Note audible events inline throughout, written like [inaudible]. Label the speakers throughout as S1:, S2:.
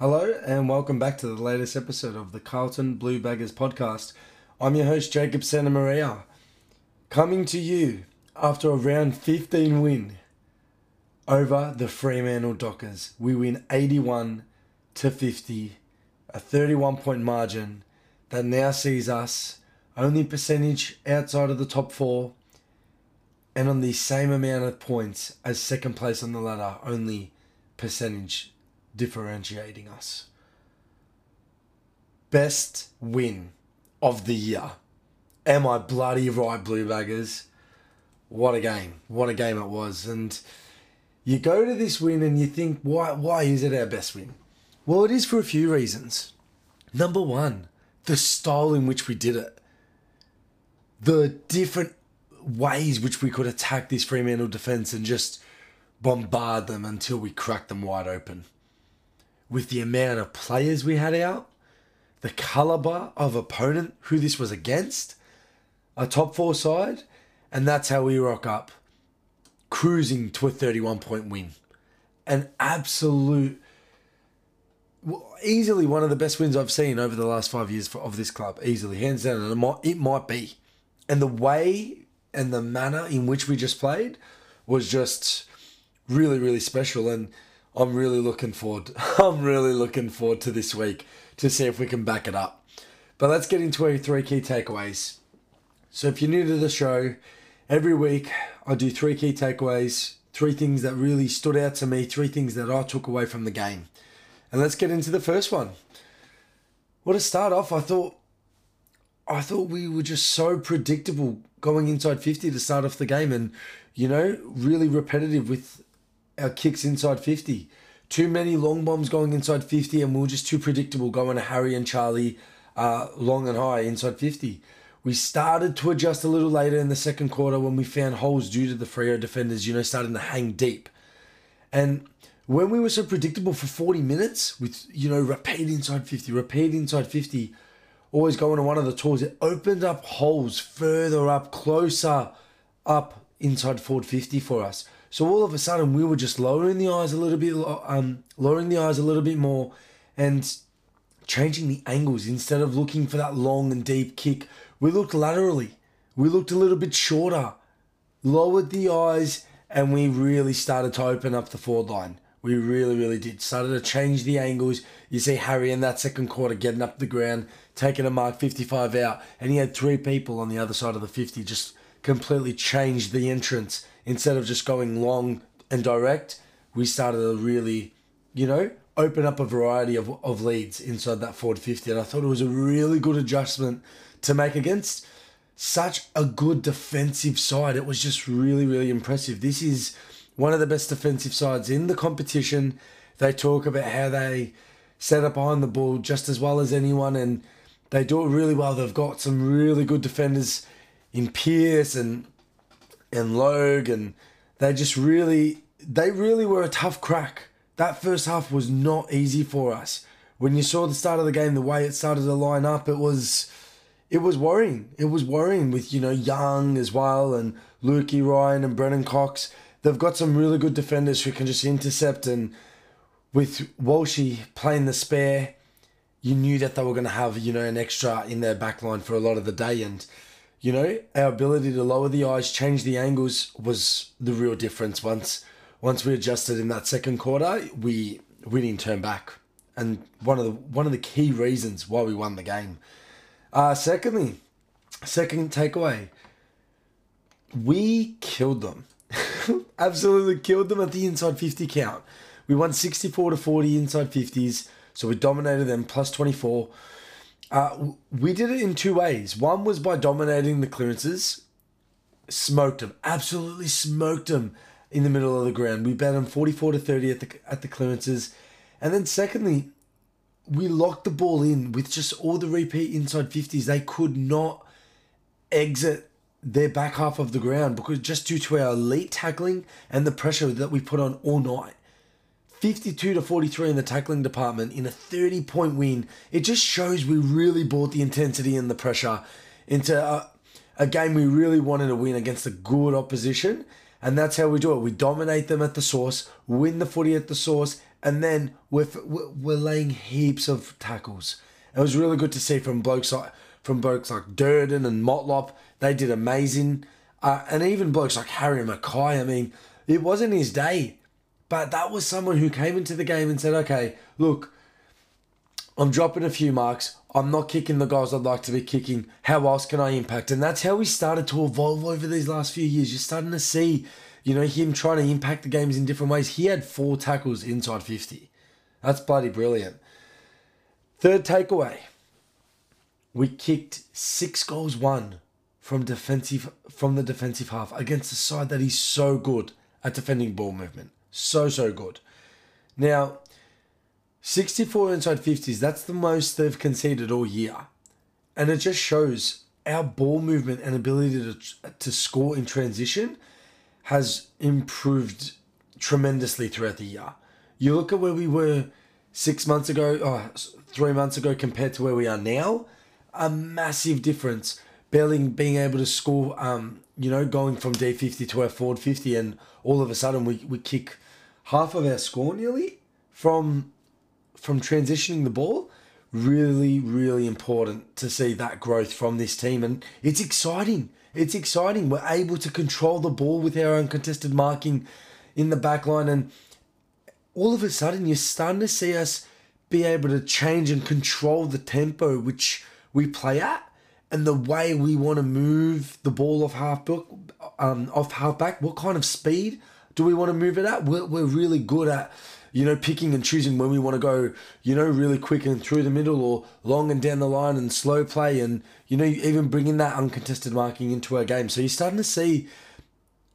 S1: Hello, and welcome back to the latest episode of the Carlton Blue Baggers podcast. I'm your host, Jacob Santa Maria, coming to you after a round 15 win over the Fremantle Dockers. We win 81 to 50, a 31 point margin that now sees us only percentage outside of the top four and on the same amount of points as second place on the ladder, only percentage differentiating us. Best win of the year. Am I bloody right, Blue Baggers? What a game. What a game it was. And you go to this win and you think, why, why is it our best win? Well, it is for a few reasons. Number one, the style in which we did it. The different ways which we could attack this Fremantle defence and just bombard them until we cracked them wide open. With the amount of players we had out, the calibre of opponent who this was against, a top four side, and that's how we rock up, cruising to a 31 point win. An absolute, easily one of the best wins I've seen over the last five years for, of this club. Easily, hands down, and it might, it might be. And the way and the manner in which we just played was just really, really special. And I'm really looking forward. [laughs] I'm really looking forward to this week to see if we can back it up. But let's get into our three key takeaways. So if you're new to the show, every week I do three key takeaways, three things that really stood out to me, three things that I took away from the game. And let's get into the first one. Well, to start off, I thought I thought we were just so predictable going inside 50 to start off the game and, you know, really repetitive with our kicks inside 50. Too many long bombs going inside 50 and we are just too predictable going to Harry and Charlie uh, long and high inside 50. We started to adjust a little later in the second quarter when we found holes due to the Freo defenders, you know, starting to hang deep. And when we were so predictable for 40 minutes with, you know, repeat inside 50, repeat inside 50, always going to one of the tours, it opened up holes further up, closer up inside forward 50 for us. So all of a sudden, we were just lowering the eyes a little bit, um, lowering the eyes a little bit more, and changing the angles instead of looking for that long and deep kick. We looked laterally. We looked a little bit shorter, lowered the eyes, and we really started to open up the forward line. We really, really did. Started to change the angles. You see Harry in that second quarter getting up the ground, taking a mark 55 out, and he had three people on the other side of the 50 just completely changed the entrance. Instead of just going long and direct, we started to really, you know, open up a variety of, of leads inside that forward 50. And I thought it was a really good adjustment to make against such a good defensive side. It was just really, really impressive. This is one of the best defensive sides in the competition. They talk about how they set up behind the ball just as well as anyone, and they do it really well. They've got some really good defenders in Pearce and and Logue, and they just really they really were a tough crack. That first half was not easy for us. When you saw the start of the game, the way it started to line up, it was it was worrying. It was worrying with you know Young as well and Lukey Ryan and Brennan Cox they've got some really good defenders who can just intercept. And with Walshy playing the spare, you knew that they were going to have, you know, an extra in their back line for a lot of the day. And, you know, our ability to lower the eyes, change the angles was the real difference. Once once we adjusted in that second quarter, we we didn't turn back. And one of the one of the key reasons why we won the game. Uh, secondly, second takeaway, we killed them. [laughs] absolutely killed them at the inside 50 count. We won 64 to 40 inside 50s, so we dominated them plus 24. Uh, we did it in two ways. One was by dominating the clearances, smoked them, absolutely smoked them in the middle of the ground. We bet them 44 to 30 at the, at the clearances. And then, secondly, we locked the ball in with just all the repeat inside 50s. They could not exit their back half of the ground because just due to our elite tackling and the pressure that we put on all night. 52 to 43 in the tackling department in a 30 point win. It just shows we really brought the intensity and the pressure into a, a game we really wanted to win against a good opposition. And that's how we do it. We dominate them at the source, win the footy at the source, And then we're, we're laying heaps of tackles. It was really good to see from blokes like from blokes like Durdin and Motlop. They did amazing. Uh, and even blokes like Harry McKay. I mean, it wasn't his day, but that was someone who came into the game and said, okay, look, I'm dropping a few marks. I'm not kicking the goals I'd like to be kicking. How else can I impact? And that's how we started to evolve over these last few years. You're starting to see, you know, him trying to impact the games in different ways. He had four tackles inside 50. That's bloody brilliant. Third takeaway. We kicked six goals one from defensive from the defensive half against a side that is so good at defending ball movement. So so good. Now, 64 inside 50s, that's the most they've conceded all year. And it just shows our ball movement and ability to, to score in transition has improved tremendously throughout the year. You look at where we were six months ago, oh, three months ago, compared to where we are now, a massive difference. Barely being able to score, um, you know, going from D50 to our forward 50, and all of a sudden we, we kick half of our score nearly from from transitioning the ball, really, really important to see that growth from this team. And it's exciting. It's exciting. We're able to control the ball with our uncontested marking in the back line. And all of a sudden, you're starting to see us be able to change and control the tempo which we play at and the way we want to move the ball off half book, um, off half back. What kind of speed do we want to move it at? We're, we're really good at you know, picking and choosing when we want to go, you know, really quick and through the middle or long and down the line and slow play and, you know, even bringing that uncontested marking into our game. So you're starting to see,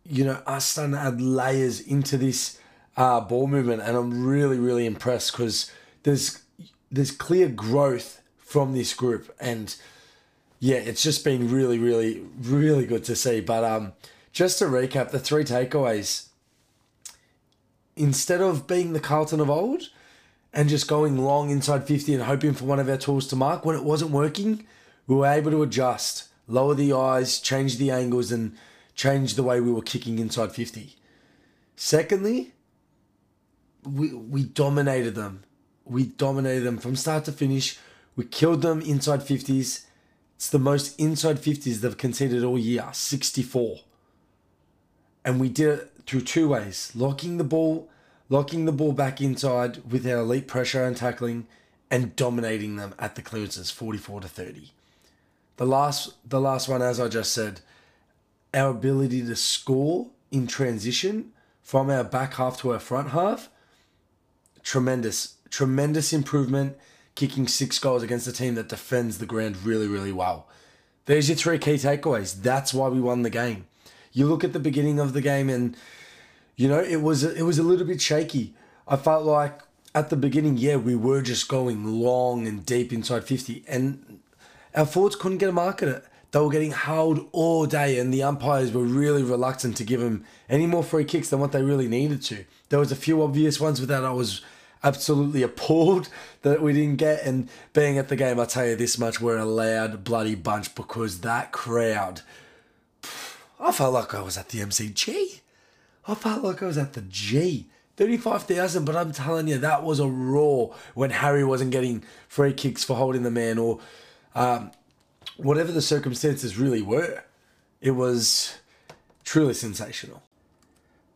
S1: you know, us starting to add layers into this uh, ball movement. And I'm really, really impressed because there's, there's clear growth from this group. And yeah, it's just been really, really, really good to see. But um, just to recap, the three takeaways instead of being the Carlton of old and just going long inside 50 and hoping for one of our tools to mark, when it wasn't working, we were able to adjust, lower the eyes, change the angles, and change the way we were kicking inside 50. Secondly, we, we dominated them. We dominated them from start to finish. We killed them inside 50s. It's the most inside 50s they've conceded all year 64. And we did it through two ways locking the ball, locking the ball back inside with our elite pressure and tackling, and dominating them at the clearances 44 to 30. The last, the last one, as I just said, our ability to score in transition from our back half to our front half, tremendous, tremendous improvement, kicking six goals against a team that defends the ground really, really well. There's your three key takeaways. That's why we won the game. You look at the beginning of the game and you know, it was it was a little bit shaky. I felt like at the beginning, yeah, we were just going long and deep inside 50, and our forwards couldn't get a mark at it. They were getting held all day, and the umpires were really reluctant to give them any more free kicks than what they really needed to. There was a few obvious ones with that I was absolutely appalled [laughs] that we didn't get. And being at the game, I tell you this much, we're a loud bloody bunch because that crowd. [sighs] I felt like I was at the MCG. I felt like I was at the G. 35,000, but I'm telling you, that was a roar when Harry wasn't getting free kicks for holding the man or um, whatever the circumstances really were. It was truly sensational.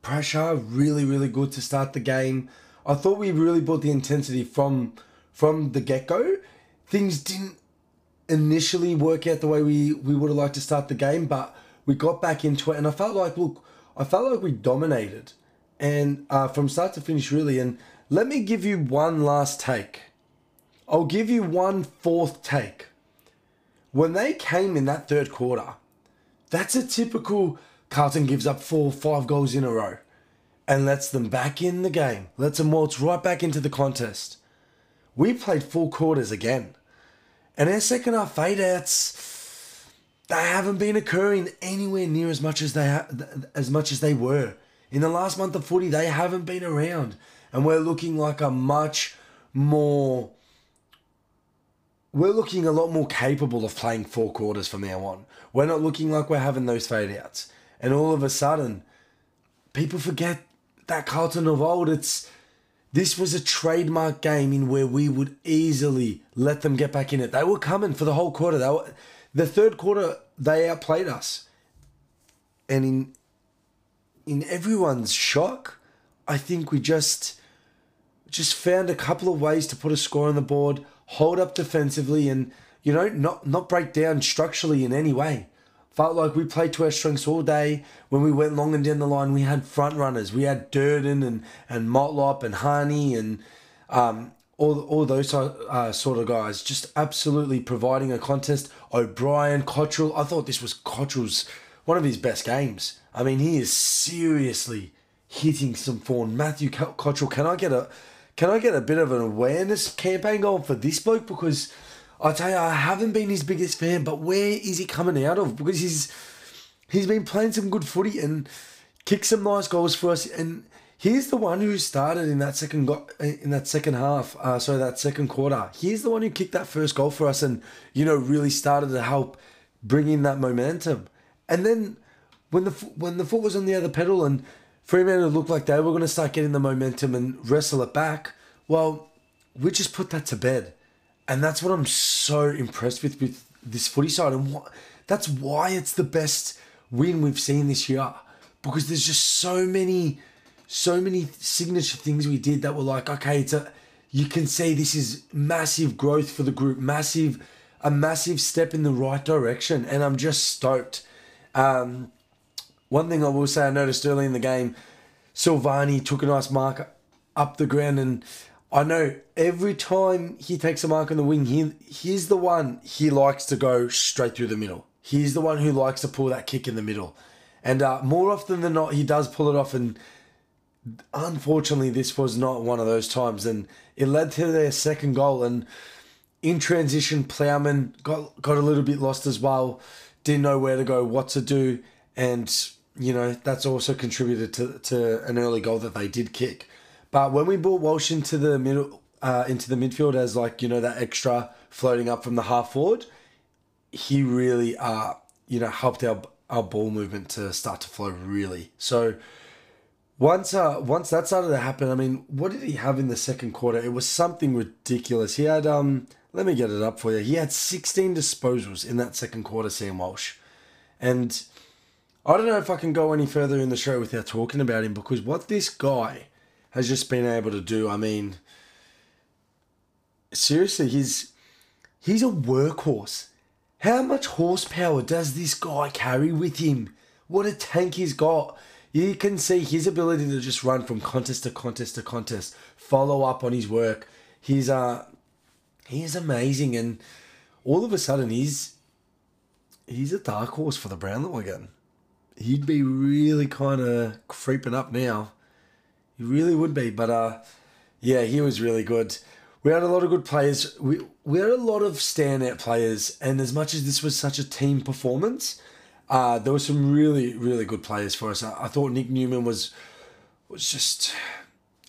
S1: Pressure, really, really good to start the game. I thought we really brought the intensity from from the get go. Things didn't initially work out the way we, we would have liked to start the game, but we got back into it, and I felt like, look, I felt like we dominated, and uh, from start to finish, really. And let me give you one last take. I'll give you one fourth take. When they came in that third quarter, that's a typical Carlton gives up four, five goals in a row and lets them back in the game, lets them waltz right back into the contest. We played four quarters again. And our second half fade outs they haven't been occurring anywhere near as much as they ha- as much as they were in the last month of footy. They haven't been around, and we're looking like a much more. We're looking a lot more capable of playing four quarters from now on. We're not looking like we're having those fade outs, and all of a sudden, people forget that Carlton of old. It's this was a trademark game in where we would easily let them get back in it. They were coming for the whole quarter. They were, the third quarter, they outplayed us. And in in everyone's shock, I think we just just found a couple of ways to put a score on the board, hold up defensively, and you know not not break down structurally in any way. Felt like we played to our strengths all day. When we went long and down the line, we had front runners. We had Durdin and and Motlop and Harney and um, all all those uh, sort of guys. Just absolutely providing a contest. O'Brien, Cottrell. I thought this was Cottrell's one of his best games. I mean, he is seriously hitting some form. Matthew Cottrell, can I get a can I get a bit of an awareness campaign going for this bloke because I tell you, I haven't been his biggest fan, but where is he coming out of? Because he's he's been playing some good footy and kicked some nice goals for us. And he's the one who started in that second go- in that second half, uh, so that second quarter. He's the one who kicked that first goal for us, and you know really started to help bring in that momentum. And then when the when the foot was on the other pedal and Fremantle looked like they were going to start getting the momentum and wrestle it back, well, we just put that to bed and that's what I'm so impressed with with this footy side, and what, that's why it's the best win we've seen this year because there's just so many, so many signature things we did that were like, okay, it's a, you can see this is massive growth for the group, massive, a massive step in the right direction, and I'm just stoked. Um, one thing I will say, I noticed early in the game, Silvagni took a nice mark up the ground and I know every time he takes a mark on the wing, he he's the one he likes to go straight through the middle. He's the one who likes to pull that kick in the middle, and uh, more often than not, he does pull it off. And unfortunately, this was not one of those times, and it led to their second goal. And in transition, Plowman got got a little bit lost as well. Didn't know where to go, what to do, and you know that's also contributed to to an early goal that they did kick. But when we brought Walsh into the middle, uh, into the midfield as like you know that extra floating up from the half forward, he really uh you know helped our our ball movement to start to flow really. So once uh once that started to happen, I mean, what did he have in the second quarter? It was something ridiculous. He had um let me get it up for you. He had 16 disposals in that second quarter, Sam Walsh. And I don't know if I can go any further in the show without talking about him because what this guy has just been able to do. I mean, seriously, he's he's a workhorse. How much horsepower does this guy carry with him? What a tank he's got. You can see his ability to just run from contest to contest to contest, follow up on his work. He's uh he's amazing and all of a sudden he's he's a dark horse for the Brownlow again. He'd be really kind of creeping up now. He really would be. But uh, yeah, he was really good. We had a lot of good players. We we had a lot of standout players, and as much as this was such a team performance, uh, there were some really really good players for us. I, I thought Nick Newman was was just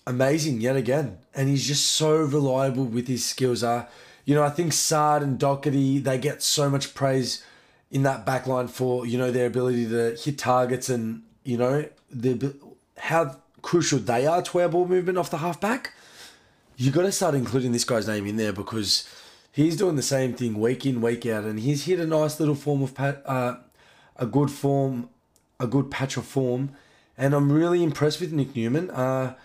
S1: amazing yet again, and he's just so reliable with his skills. Uh, you know, I think Saad and Docherty they get so much praise in that backline for you know their ability to hit targets and you know the how crucial they are to our ball movement off the halfback, You've got to start including this guy's name in there because he's doing the same thing week in week out, and he's hit a nice little form of uh, a good form, a good patch of form, and I'm really impressed with Nick Newman. Uh,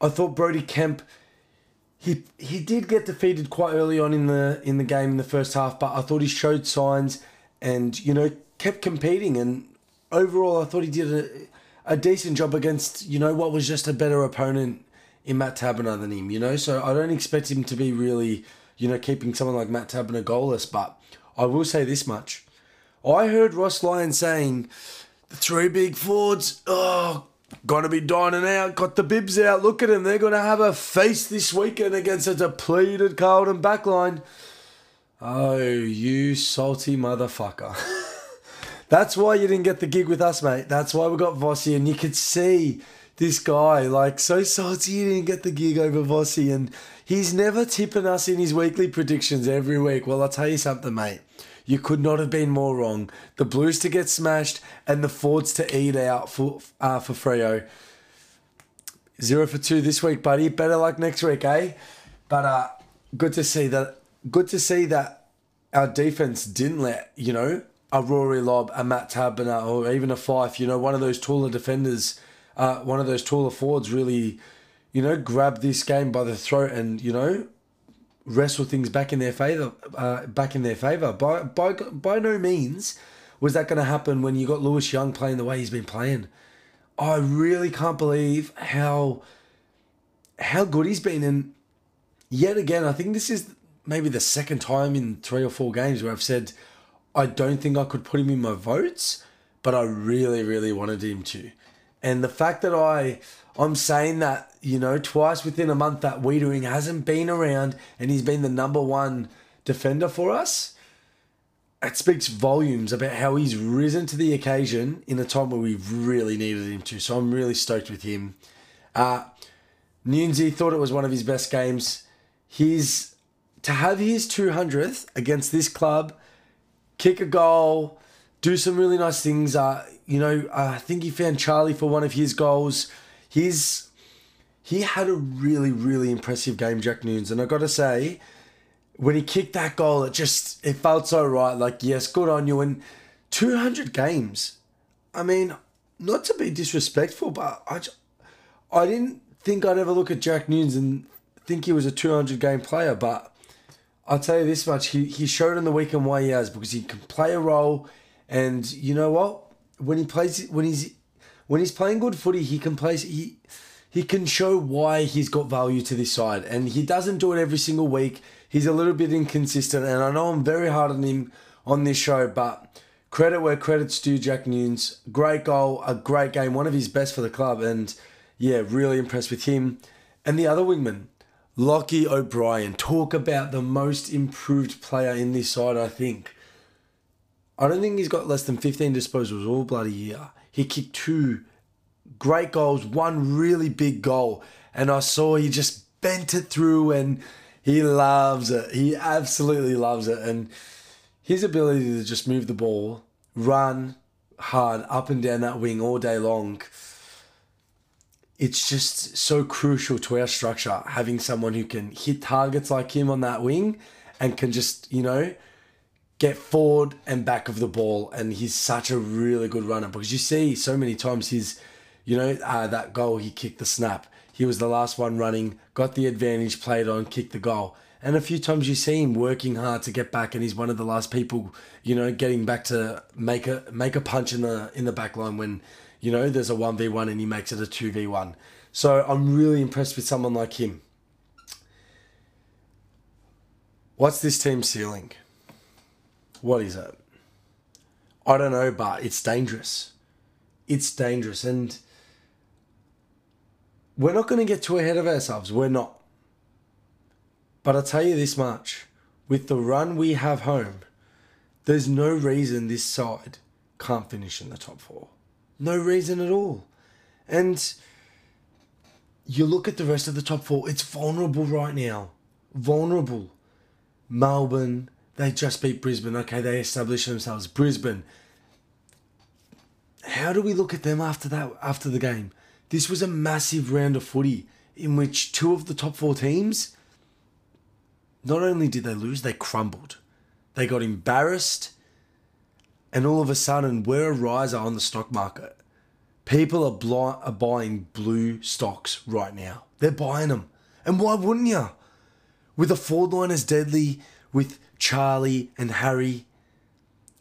S1: I thought Brody Kemp. He, he did get defeated quite early on in the in the game in the first half, but I thought he showed signs and you know kept competing. And overall, I thought he did a a decent job against, you know, what was just a better opponent in Matt Taberner than him, you know? So I don't expect him to be really, you know, keeping someone like Matt Taberner goalless, but I will say this much. I heard Ross Lyon saying, the three big Fords, oh, gonna be dining out, got the bibs out, look at them, they're gonna have a feast this weekend against a depleted Carlton backline. Oh, you salty motherfucker. [laughs] That's why you didn't get the gig with us, mate. That's why we got Vossi, and you could see this guy like so salty he didn't get the gig over Vossi, and he's never tipping us in his weekly predictions every week. Well, I'll tell you something, mate. You could not have been more wrong. The Blues to get smashed and the Fords to eat out for uh, for Freo. Zero for two this week, buddy. Better luck next week, eh? But uh, good to see that. Good to see that our defense didn't let you know a Rory Lobb, a Matt Taberner, or even a Fyfe. You know, one of those taller defenders, uh, one of those taller forwards, really, you know, grab this game by the throat and you know wrestle things back in their favor. Uh, back in their favor. By by by no means was that going to happen when you got Lewis Young playing the way he's been playing. I really can't believe how how good he's been, and yet again, I think this is maybe the second time in three or four games where I've said I don't think I could put him in my votes, but I really, really wanted him to. And the fact that I I'm saying that, you know, twice within a month that Weitering hasn't been around and he's been the number one defender for us, it speaks volumes about how he's risen to the occasion in a time where we've really needed him to. So I'm really stoked with him. Uh, Nunzi thought it was one of his best games. He's to have his 200th against this club, kick a goal, do some really nice things. Uh, you know, uh, I think he found Charlie for one of his goals. He's he had a really really impressive game, Jack Newnes, and I got to say when he kicked that goal, it just it felt so right. Like yes, good on you. And two hundred games. I mean, not to be disrespectful, but I, I didn't think I'd ever look at Jack Newnes and think he was a two hundred game player. But I'll tell you this much: he he showed in the weekend why he has because he can play a role, and you know what? When he plays, when he's when he's playing good footy, he can play. He he can show why he's got value to this side, and he doesn't do it every single week he's a little bit inconsistent, and I know I'm very hard on him on this show, but credit where credit's due, Jack Newnes. Great goal, a great game, one of his best for the club, and yeah, really impressed with him. And the other wingman, Lochie O'Brien. Talk about the most improved player in this side, I think. I don't think he's got less than 15 disposals all bloody year. He kicked two great goals, one really big goal, and I saw he just bent it through and he loves it. He absolutely loves it. And his ability to just move the ball, run hard up and down that wing all day long, it's just so crucial to our structure having someone who can hit targets like him on that wing and can just, you know, get forward and back of the ball. And he's such a really good runner because you see so many times his, you know, uh, that goal he kicked the snap he was the last one running, got the advantage, played on, kicked the goal. And a few times you see him working hard to get back, and he's one of the last people, you know, getting back to make a make a punch in the in the back line when, you know, there's a one v one and he makes it a two v one. So I'm really impressed with someone like him. What's this team's ceiling? What is it? I don't know, but it's dangerous. It's dangerous, and we're not going to get too ahead of ourselves. We're not. But I'll tell you this much with the run we have home, there's no reason this side can't finish in the top four. No reason at all. And you look at the rest of the top four, it's vulnerable right now. Vulnerable. Melbourne, they just beat Brisbane. Okay, they established themselves. Brisbane. How do we look at them after that after the game? This was a massive round of footy in which two of the top four teams, not only did they lose, they crumbled. They got embarrassed, and all of a sudden, we're a riser on the stock market. People are, are buying blue stocks right now. They're buying them. And why wouldn't you? With a forward line as deadly with Charlie and Harry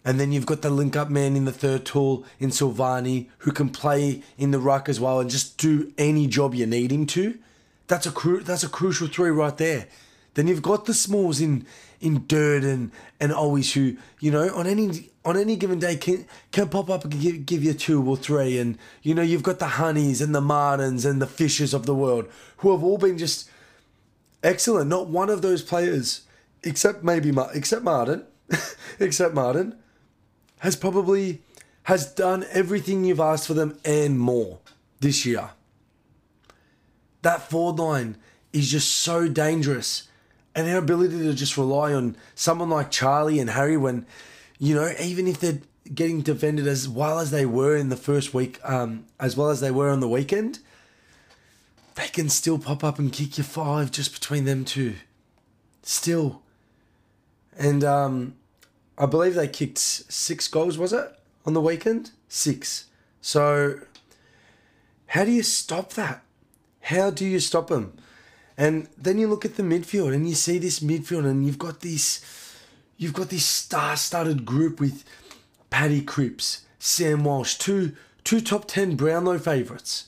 S1: and then you've got the link up man in the third tool in Silvagni who can play in the ruck as well and just do any job you need him to. That's a cru- that's a crucial three right there. Then you've got the smalls in in Durdin and always who you know on any on any given day can can pop up and give, give you two or three and you know you've got the honeys and the martins and the fishes of the world who have all been just excellent. Not one of those players except maybe except Martin [laughs] except Martin has probably has done everything you've asked for them and more this year. That forward line is just so dangerous. And our ability to just rely on someone like Charlie and Harry when, you know, even if they're getting defended as well as they were in the first week, um, as well as they were on the weekend, they can still pop up and kick you five just between them two. Still. And um, I believe they kicked six goals, was it, on the weekend? Six. So, how do you stop that? How do you stop them? And then you look at the midfield and you see this midfield and you've got this you've got this star-studded group with Paddy Cripps, Sam Walsh, two two top ten Brownlow favourites.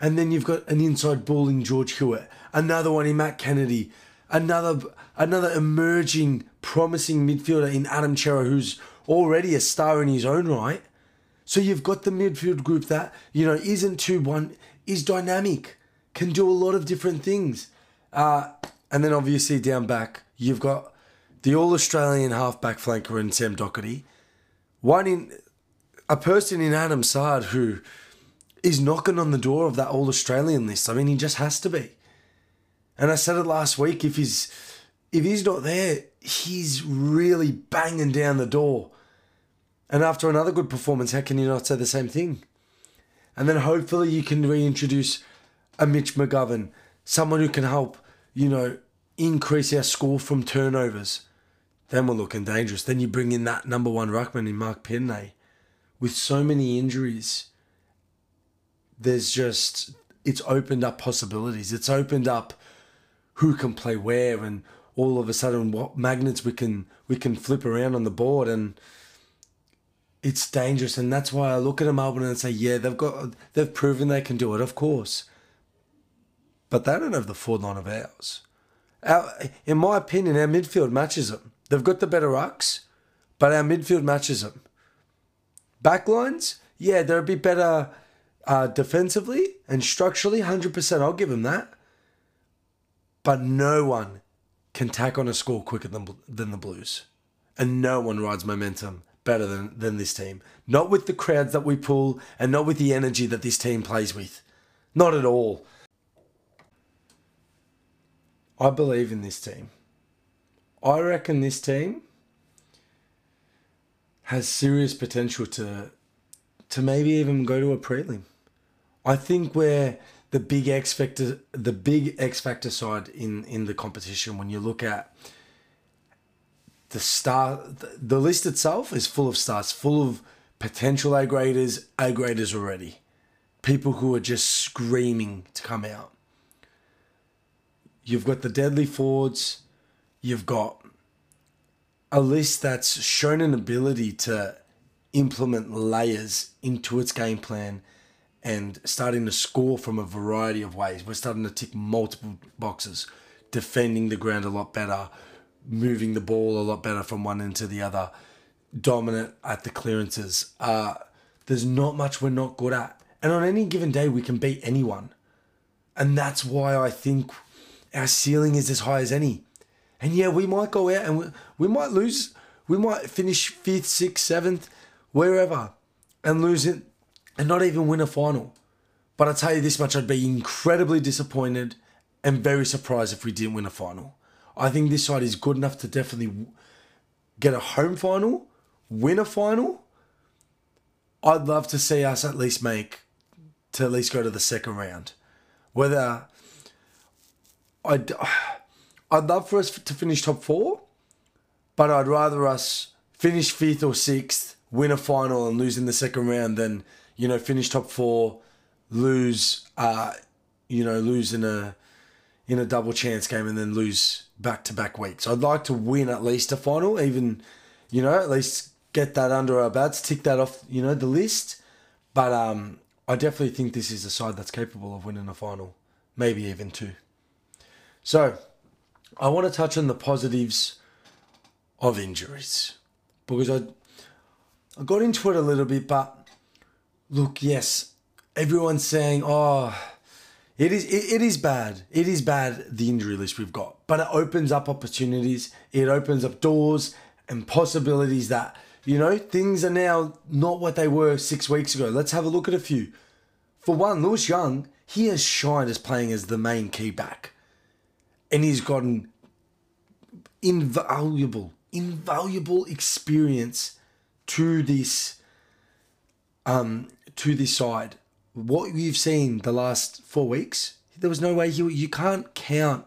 S1: And then you've got an inside ball in George Hewett, another one in Matt Kennedy, another another emerging, promising midfielder in Adam Cerra, who's already a star in his own right. So you've got the midfield group that, you know, isn't too one is dynamic, can do a lot of different things. Uh, and then obviously down back, you've got the All Australian halfback flanker in Sam Docherty. One in a person in Adam Saad who is knocking on the door of that All Australian list. I mean, he just has to be. And I said it last week. If he's if he's not there, he's really banging down the door. And after another good performance, how can you not say the same thing? And then hopefully you can reintroduce a Mitch McGovern, someone who can help, you know, increase our score from turnovers. Then we're looking dangerous. Then you bring in that number one ruckman in Mark Penney. With so many injuries, there's just, it's opened up possibilities. It's opened up who can play where and all of a sudden what magnets we can we can flip around on the board and it's dangerous and that's why I look at Melbourne and say yeah they've got they've proven they can do it of course but they don't have the forward line of ours. Our, in my opinion, our midfield matches them. They've got the better rucks, but our midfield matches them. Backlines, yeah, they're a bit better uh, defensively and structurally, 100%. I'll give them that. But no one can tack on a score quicker than, than the Blues. And no one rides momentum better than, than this team. Not with the crowds that we pull and not with the energy that this team plays with. Not at all. I believe in this team. I reckon this team has serious potential to to maybe even go to a prelim. I think we're the big X factor the big X factor side in in the competition when you look at the star the list itself is full of stars, full of potential A graders, A graders already. People who are just screaming to come out. You've got the deadly forwards. You've got a list that's shown an ability to implement layers into its game plan and starting to score from a variety of ways. We're starting to tick multiple boxes, defending the ground a lot better, moving the ball a lot better from one end to the other, dominant at the clearances. Uh, there's not much we're not good at. And on any given day, we can beat anyone. And that's why I think our ceiling is as high as any. And yeah, we might go out and we, we might lose. We might finish fifth, sixth, seventh, wherever, and lose it and not even win a final. But I tell you this much, I'd be incredibly disappointed and very surprised if we didn't win a final. I think this side is good enough to definitely get a home final, win a final. I'd love to see us at least make to at least go to the second round. Whether I'd, [sighs] I'd love for us to finish top four, but I'd rather us finish fifth or sixth, win a final, and lose in the second round than you know finish top four, lose, uh, you know, lose in a in a double chance game and then lose back to back weeks. I'd like to win at least a final, even you know, at least get that under our bats, tick that off, you know, the list. But um, I definitely think this is a side that's capable of winning a final, maybe even two. So, I want to touch on the positives of injuries because I I got into it a little bit, but look, yes, everyone's saying, "Oh, it is it, it is bad. It is bad the injury list we've got, but it opens up opportunities. It opens up doors and possibilities that you know things are now not what they were six weeks ago. Let's have a look at a few. For one, Lewis Young, he has shined as playing as the main key back and he's gotten invaluable, invaluable experience to this um to this side. What you've seen the last four weeks, there was no way he. You can't count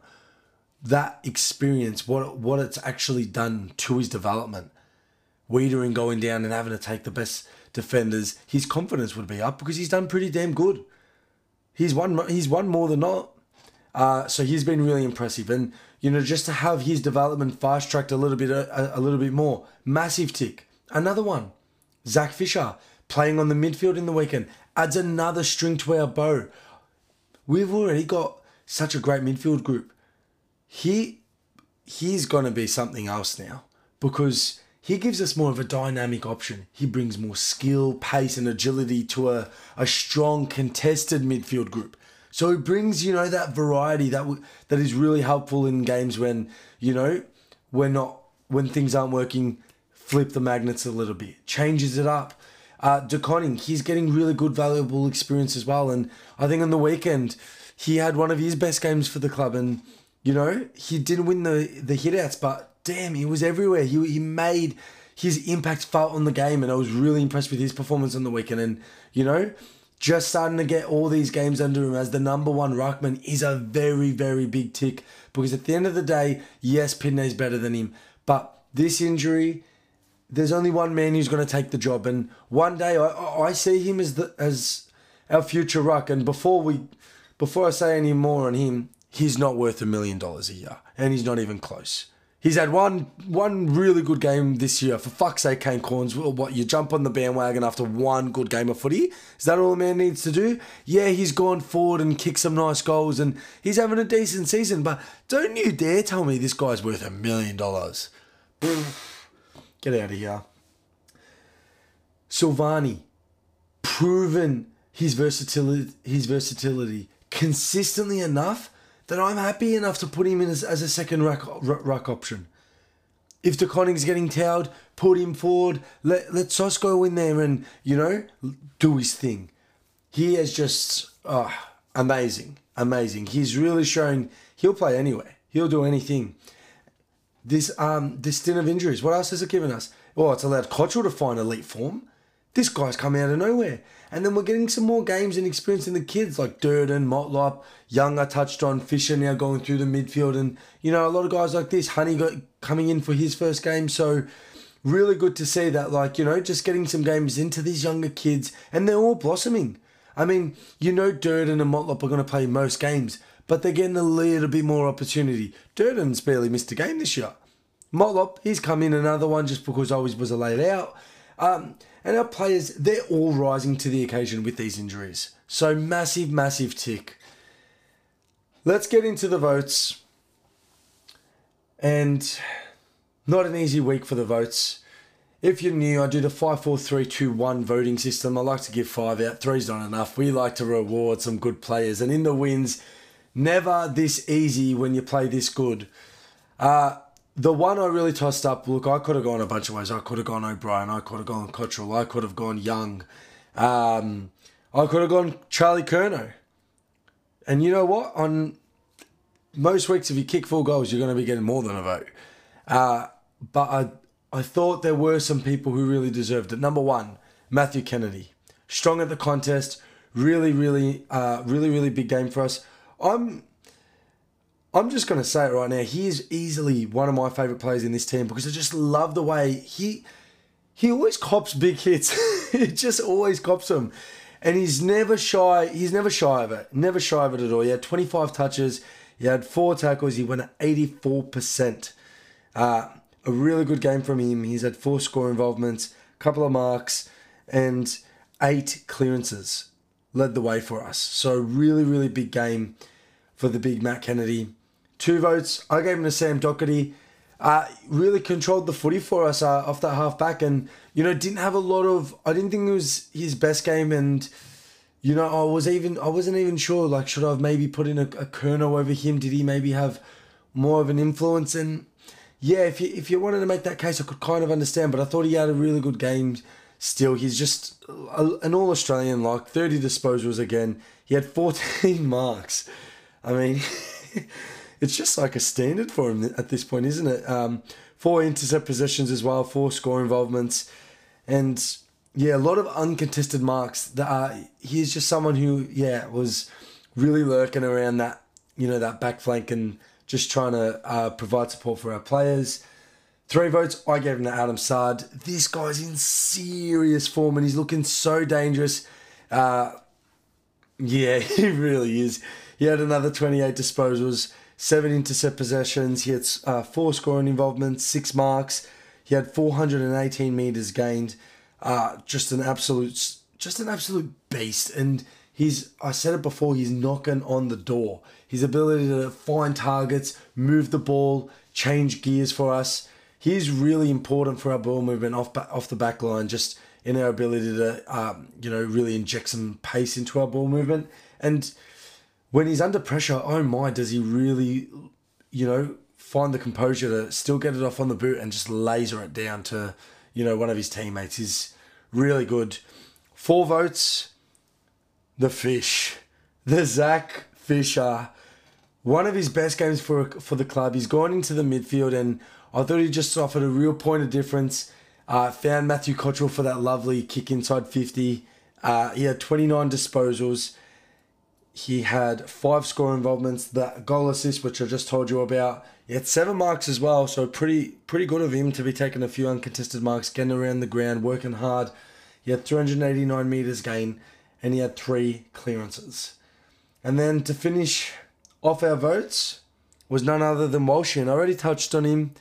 S1: that experience, what what it's actually done to his development. Weitering going down and having to take the best defenders, his confidence would be up because he's done pretty damn good. He's won. He's won more than not. Uh, so he's been really impressive, and you know just to have his development fast tracked a little bit, a, a little bit more, massive tick. Another one, Zach Fisher playing on the midfield in the weekend adds another string to our bow. We've already got such a great midfield group. He he's gonna be something else now because he gives us more of a dynamic option. He brings more skill, pace, and agility to a, a strong contested midfield group. So he brings, you know, that variety that w- that is really helpful in games when, you know, we're not when things aren't working. Flip the magnets a little bit, changes it up. Uh, De Koning, he's getting really good, valuable experience as well. And I think on the weekend, he had one of his best games for the club. And, you know, he didn't win the, the hitouts, but damn, he was everywhere. He, he made his impact felt on the game. And I was really impressed with his performance on the weekend. And, you know, just starting to get all these games under him as the number one ruckman is a very, very big tick. Because at the end of the day, yes, Pittonet's better than him. But this injury, there's only one man who's going to take the job. And one day I, I see him as the as our future ruck. And before we before I say any more on him, he's not worth a million dollars a year. And he's not even close. He's had one one really good game this year. For fuck's sake, Kane Cornes, what you jump on the bandwagon after one good game of footy? Is that all a man needs to do? Yeah, he's gone forward and kicked some nice goals, and he's having a decent season. But don't you dare tell me this guy's worth a million dollars. Get out of here. Silvagni, proven his versatility, his versatility consistently enough that I'm happy enough to put him in as, as a second ruck, ruck option. If Koning's getting towed, put him forward. Let let Sos go in there and you know do his thing. He is just oh, amazing, amazing. He's really showing he'll play anywhere. He'll do anything. This um this stint of injuries. What else has it given us? Well, it's allowed Cottrell to find elite form. This guy's come out of nowhere. And then we're getting some more games and experience in the kids like Durdin, Motlop, Young I touched on, Fisher now going through the midfield. And, you know, a lot of guys like this, Honey got coming in for his first game. So really good to see that, like, you know, just getting some games into these younger kids and they're all blossoming. I mean, you know Durdin and Motlop are going to play most games, but they're getting a little bit more opportunity. Durdin's barely missed a game this year. Motlop, he's come in another one just because I always was a laid out. Um, and our players, they're all rising to the occasion with these injuries. So massive, massive tick. Let's get into the votes. And not an easy week for the votes. If you're new, I do the 5 4 3 2 1 voting system. I like to give five out. Three's not enough. We like to reward some good players. And in the wins, never this easy when you play this good. Uh, the one I really tossed up, look, I could have gone a bunch of ways. I could have gone O'Brien. I could have gone Cottrell. I could have gone Young. Um, I could have gone Charlie Curnow. And you know what? On most weeks, if you kick four goals, you're going to be getting more than a vote. Uh, but I, I thought there were some people who really deserved it. Number one, Matthew Kennedy. Strong at the contest. Really, really, uh, really, really big game for us. I'm I'm just going to say it right now. He is easily one of my favourite players in this team because I just love the way he he always cops big hits. [laughs] he just always cops them, and he's never shy. He's never shy of it. Never shy of it at all. He had 25 touches. He had four tackles. He went at 84 percent. Uh, a really good game from him. He's had four score involvements, a couple of marks, and eight clearances. Led the way for us. So really, really big game for the big Matt Kennedy. Two votes. I gave him to Sam Docherty. Uh, really controlled the footy for us uh, off that half back, and you know didn't have a lot of. I didn't think it was his best game, and you know I was even I wasn't even sure. Like, should I have maybe put in a, a over him? Did he maybe have more of an influence? And yeah, if you if you wanted to make that case, I could kind of understand. But I thought he had a really good game. Still, he's just an all Australian. Like thirty disposals again. He had fourteen [laughs] marks. I mean. [laughs] it's just like a standard for him at this point, isn't it? Um, four intercept positions as well, four score involvements, and yeah, a lot of uncontested marks. That are, he's just someone who yeah was really lurking around that, you know, that back flank and just trying to uh, provide support for our players. Three votes, I gave him to Adam Saad. This guy's in serious form and he's looking so dangerous. Uh, yeah, [laughs] he really is. He had another 28 disposals, seven intercept possessions. He had uh, four scoring involvements, six marks. He had 418 meters gained. Uh, just an absolute, just an absolute beast. And he's, I said it before, he's knocking on the door. His ability to find targets, move the ball, change gears for us. He's really important for our ball movement off off the back line. Just in our ability to, um, you know, really inject some pace into our ball movement. And when he's under pressure, oh my, does he really, you know, find the composure to still get it off on the boot and just laser it down to, you know, one of his teammates. He's really good. Four votes. The fish, the Zac Fisher, one of his best games for for the club. He's gone into the midfield, and I thought he just offered a real point of difference. Uh, found Matthew Cottrell for that lovely kick inside 50. Uh, he had 29 disposals. He had five score involvements, the goal assist, which I just told you about. He had seven marks as well, so pretty pretty good of him to be taking a few uncontested marks, getting around the ground, working hard. He had 389 meters gain, and he had three clearances. And then to finish off our votes was none other than Walsh, and I already touched on him,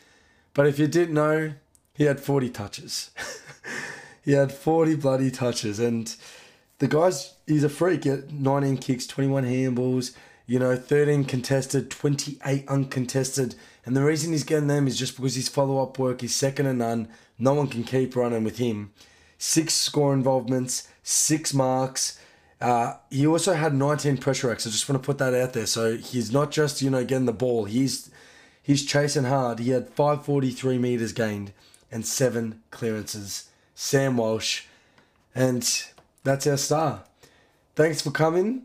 S1: but if you didn't know, he had 40 touches. [laughs] he had 40 bloody touches. And the guy's, he's a freak. He had 19 kicks, 21 handballs, you know, 13 contested, 28 uncontested. And the reason he's getting them is just because his follow up work is second to none. No one can keep running with him. Six score involvements, six marks. Uh, he also had 19 pressure acts. I just want to put that out there. So he's not just, you know, getting the ball. He's he's chasing hard. He had 543 meters gained and seven clearances. Sam Walsh. And that's our star. Thanks for coming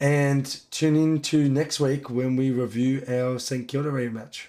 S1: and tune in to next week when we review our St Kilda rematch.